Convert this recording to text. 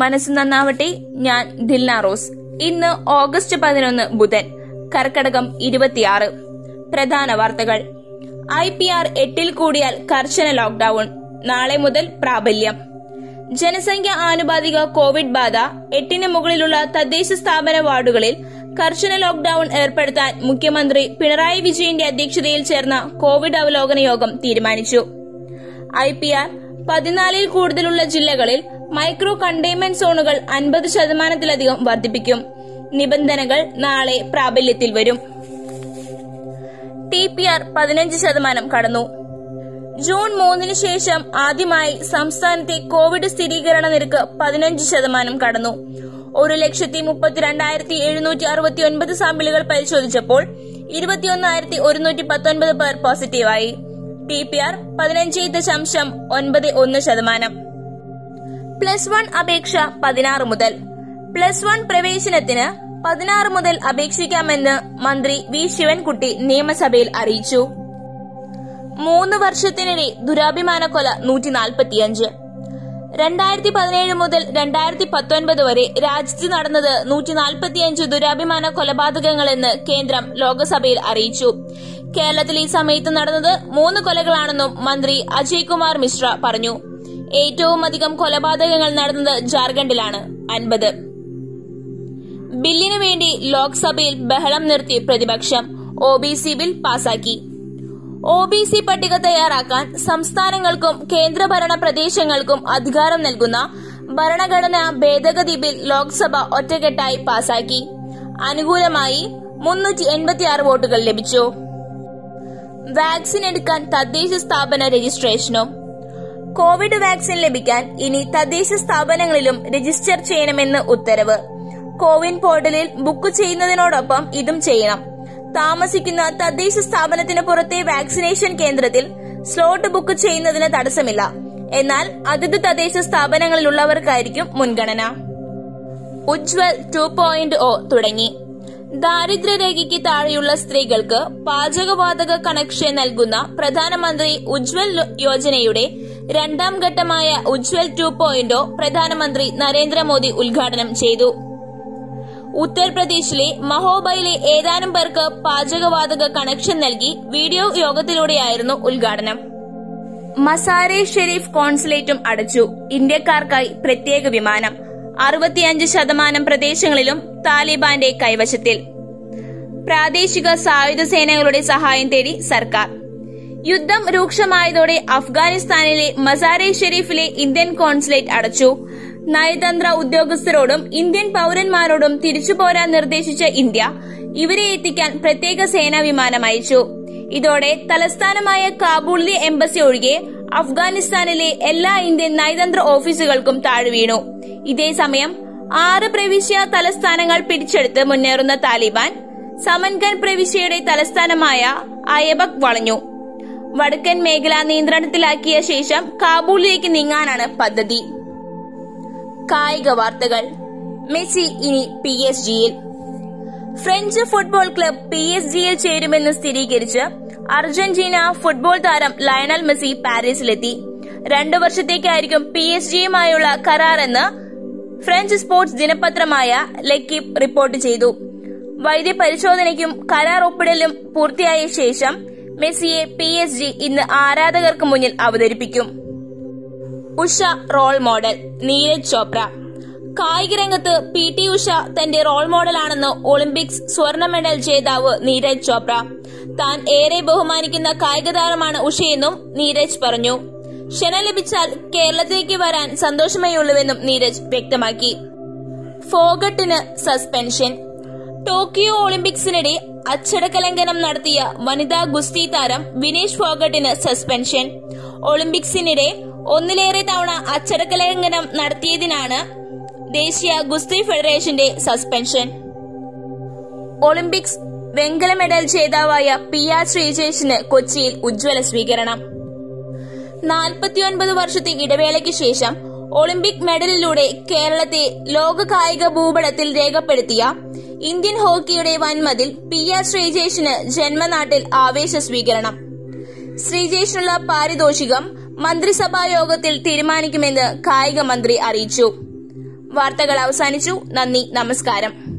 മനസ്സ് നന്നാവട്ടെ. ഞാൻ ദിൽന റോസ്. ഇന്ന് ഓഗസ്റ്റ് പതിനൊന്ന് ബുധൻ കർക്കടകം ഇരുപത്തിയാറ്. പ്രധാന വാർത്തകൾ. ഐ പി ആർ എട്ടിൽ കൂടിയാൽ കർശന ലോക്ഡൌൺ നാളെ മുതൽ പ്രാബല്യം. ജനസംഖ്യ ആനുപാതിക കോവിഡ് ബാധ എട്ടിന് മുകളിലുള്ള തദ്ദേശ സ്ഥാപന വാർഡുകളിൽ കർശന ലോക്ഡൌൺ ഏർപ്പെടുത്താൻ മുഖ്യമന്ത്രി പിണറായി വിജയന്റെ അധ്യക്ഷതയിൽ ചേർന്ന കോവിഡ് അവലോകന യോഗം തീരുമാനിച്ചു. ഐ പി ആർ പതിനാലിൽ കൂടുതലുള്ള ജില്ലകളിൽ മൈക്രോ കണ്ടെയ്ൻമെന്റ് സോണുകൾ അൻപത് ശതമാനത്തിലധികം വർദ്ധിപ്പിക്കും. നിബന്ധനകൾ നാളെ പ്രാബല്യത്തിൽ വരും. ടി പി ആർ പതിനഞ്ച് ശതമാനം കടന്നു. ജൂൺ മൂന്നിന് ശേഷം ആദ്യമായി സംസ്ഥാനത്തെ കോവിഡ് സ്ഥിരീകരണ നിരക്ക് പതിനഞ്ച് ശതമാനം കടന്നു. ഒരു ലക്ഷത്തി മുപ്പത്തിരണ്ടായിരത്തി എഴുന്നൂറ്റി അറുപത്തി ഒൻപത് സാമ്പിളുകൾ പരിശോധിച്ചപ്പോൾ ഇരുപത്തിയൊന്നായിരത്തി ഒരുന്നൂറ്റി പത്തൊൻപത് പേർ പോസിറ്റീവായി. ടി പി ആർ പതിനഞ്ച് ദശാംശം ഒൻപത് ഒന്ന് ശതമാനം. പ്ലസ് വൺ അപേക്ഷ പതിനാറ് മുതൽ. പ്ലസ് വൺ പ്രവേശനത്തിന് പതിനാറ് മുതൽ അപേക്ഷിക്കാമെന്ന് മന്ത്രി വി. ശിവൻകുട്ടി നിയമസഭയിൽ അറിയിച്ചു. മൂന്ന് വർഷത്തിനിടെ ദുരാഭിമാന കൊല നൂറ്റി നാൽപ്പത്തിയഞ്ച് രണ്ടായിരത്തി പതിനേഴ് മുതൽ രണ്ടായിരത്തി പത്തൊൻപത് വരെ രാജ്യത്ത് നടന്നത് നൂറ്റി നാൽപ്പത്തിയഞ്ച് ദുരാഭിമാന കൊലപാതകങ്ങളെന്ന് കേന്ദ്രം ലോക്സഭയിൽ അറിയിച്ചു. കേരളത്തിൽ ഈ സമയത്ത് നടന്നത് മൂന്ന് കൊലകളാണെന്നും മന്ത്രി അജയ് കുമാർ മിശ്ര പറഞ്ഞു. ഏറ്റവും അധികം കൊലപാതകങ്ങൾ നടന്നത് ജാർഖണ്ഡിലാണ്. അൻപത്. ബില്ലിനു വേണ്ടി ലോക്സഭയിൽ ബഹളം നിർത്തി പ്രതിപക്ഷം. ഒ ബിൽ പാസാക്കി. ഒ പട്ടിക തയ്യാറാക്കാൻ സംസ്ഥാനങ്ങൾക്കും കേന്ദ്രഭരണ പ്രദേശങ്ങൾക്കും അധികാരം നൽകുന്ന ഭരണഘടനാ ഭേദഗതി ബിൽ ലോക്സഭ ഒറ്റക്കെട്ടായി പാസാക്കി. അനുകൂലമായി മുന്നൂറ്റി എൺപത്തിയാറ് വോട്ടുകൾ ലഭിച്ചു. വാക്സിൻ എടുക്കാൻ തദ്ദേശ സ്ഥാപന രജിസ്ട്രേഷനും കോവിഡ് വാക്സിൻ ലഭിക്കാൻ ഇനി തദ്ദേശ സ്ഥാപനങ്ങളിലും രജിസ്റ്റർ ചെയ്യണമെന്ന് ഉത്തരവ്. കോവിൻ പോർട്ടലിൽ ബുക്ക് ചെയ്യുന്നതിനോടൊപ്പം ഇതും ചെയ്യണം. താമസിക്കുന്ന തദ്ദേശ സ്ഥാപനത്തിന് പുറത്തെ വാക്സിനേഷൻ കേന്ദ്രത്തിൽ സ്ലോട്ട് ബുക്ക് ചെയ്യുന്നതിന് തടസ്സമില്ല. എന്നാൽ അതത് തദ്ദേശ സ്ഥാപനങ്ങളിലുള്ളവർക്കായിരിക്കും മുൻഗണന. ഉജ്വൽ ടു പോയിന്റ് ഒ തുടങ്ങി. ദാരിദ്ര്യരേഖയ്ക്ക് താഴെയുള്ള സ്ത്രീകൾക്ക് പാചകവാതക കണക്ഷൻ നൽകുന്ന പ്രധാനമന്ത്രി ഉജ്വൽ യോജനയുടെ രണ്ടാം ഘട്ടമായ ഉജ്വൽ ടു പോയിന്റോ പ്രധാനമന്ത്രി നരേന്ദ്രമോദി ഉദ്ഘാടനം ചെയ്തു. ഉത്തർപ്രദേശിലെ മഹോബയിലെ ഏതാനും പേർക്ക് പാചകവാതക കണക്ഷൻ നൽകി വീഡിയോ യോഗത്തിലൂടെയായിരുന്നു ഉദ്ഘാടനം. മസാരെ ഷെരീഫ് കോൺസുലേറ്റും അടച്ചു. ഇന്ത്യക്കാർക്കായി പ്രത്യേക വിമാനം. അറുപത്തിയഞ്ച് ശതമാനം പ്രദേശങ്ങളിലും താലിബാന്റെ കൈവശത്തിൽ. പ്രാദേശിക സായുധ സേനകളുടെ സഹായം തേടി സർക്കാർ. യുദ്ധം രൂക്ഷമായതോടെ അഫ്ഗാനിസ്ഥാനിലെ മസാരെ ഷെരീഫിലെ ഇന്ത്യൻ കോൺസുലേറ്റ് അടച്ചു. നയതന്ത്ര ഉദ്യോഗസ്ഥരോടും ഇന്ത്യൻ പൌരന്മാരോടും തിരിച്ചുപോരാൻ നിർദ്ദേശിച്ച ഇന്ത്യ ഇവരെ എത്തിക്കാൻ പ്രത്യേക സേനാ വിമാനം അയച്ചു. ഇതോടെ തലസ്ഥാനമായ കാബൂളിലെ എംബസി ഒഴികെ അഫ്ഗാനിസ്ഥാനിലെ എല്ലാ ഇന്ത്യൻ നയതന്ത്ര ഓഫീസുകൾക്കും താഴ്വീണു ഇതേസമയം ആറ് പ്രവിശ്യ തലസ്ഥാനങ്ങൾ പിടിച്ചെടുത്ത് മുന്നേറുന്ന താലിബാൻ സമൻഗൻ പ്രവിശ്യയുടെ തലസ്ഥാനമായ അയബക് വളഞ്ഞു. വടക്കൻ മേഖല നിയന്ത്രണത്തിലാക്കിയ ശേഷം കാബൂളിലേക്ക് നീങ്ങാനാണ് പദ്ധതി. കായിക വാർത്തകൾ. മെസ്സി ഇനി പി എസ് ജിയിൽ. French football club P S ജിയിൽ ചേരുമെന്ന് സ്ഥിരീകരിച്ച് അർജന്റീന ഫുട്ബോൾ താരം ലയണൽ മെസ്സി പാരീസിലെത്തി. രണ്ടു വർഷത്തേക്കായിരിക്കും പി എസ് ജിയുമായുള്ള കരാറെന്ന് ഫ്രഞ്ച് സ്പോർട്സ് ദിനപത്രമായ ലക്കിപ് റിപ്പോർട്ട് ചെയ്തു. വൈദ്യ പരിശോധനയ്ക്കും കരാർ ഒപ്പിടലും പൂർത്തിയായ ശേഷം മെസ്സിയെ പി എസ് ജി ഇന്ന് ആരാധകർക്ക് മുന്നിൽ അവതരിപ്പിക്കും. Usha role model Neeraj Chopra. കായിക രംഗത്ത് പി ടി ഉഷ തന്റെ റോൾ മോഡലാണെന്ന് ഒളിമ്പിക്സ് സ്വർണ മെഡൽ ജേതാവ് നീരജ് ചോപ്ര. താൻ ഏറെ ബഹുമാനിക്കുന്ന കായിക താരമാണ് ഉഷയെന്നും നീരജ് പറഞ്ഞു. ക്ഷണം ലഭിച്ചാൽ കേരളത്തിലേക്ക് വരാൻ സന്തോഷമേയുള്ളൂവെന്നും നീരജ് വ്യക്തമാക്കി. ഫോഗട്ടിന് സസ്പെൻഷൻ. ടോക്കിയോ ഒളിമ്പിക്സിനിടെ അച്ചടക്ക ലംഘനം നടത്തിയ വനിതാ ഗുസ്തി താരം വിനേഷ് ഫോഗട്ടിന് സസ്പെൻഷൻ. ഒളിമ്പിക്സിനിടെ ഒന്നിലേറെ തവണ അച്ചടക്ക ലംഘനം നടത്തിയതിനാണ് ദേശീയ ഗുസ്തി ഫെഡറേഷന്റെ സസ്പെൻഷൻ. ഒളിമ്പിക്സ് വെങ്കല മെഡൽ ജേതാവായ പി ആർ ശ്രീജേഷിന് കൊച്ചിയിൽ ഉജ്ജ്വല സ്വീകരണം. നാൽപ്പത്തിയൊൻപത് വർഷത്തെ ഇടവേളയ്ക്ക് ശേഷം ഒളിമ്പിക് മെഡലിലൂടെ കേരളത്തെ ലോക കായിക ഭൂപടത്തിൽ രേഖപ്പെടുത്തിയ ഇന്ത്യൻ ഹോക്കിയുടെ വൻമതിൽ പി ആർ ശ്രീജേഷിന് ജന്മനാട്ടിൽ ആവേശ സ്വീകരണം. ശ്രീജേഷിനുള്ള പാരിതോഷികം മന്ത്രിസഭാ യോഗത്തിൽ തീരുമാനിക്കുമെന്ന് കായിക മന്ത്രി അറിയിച്ചു. വാർത്തകൾ അവസാനിച്ചു. നന്ദി. നമസ്കാരം.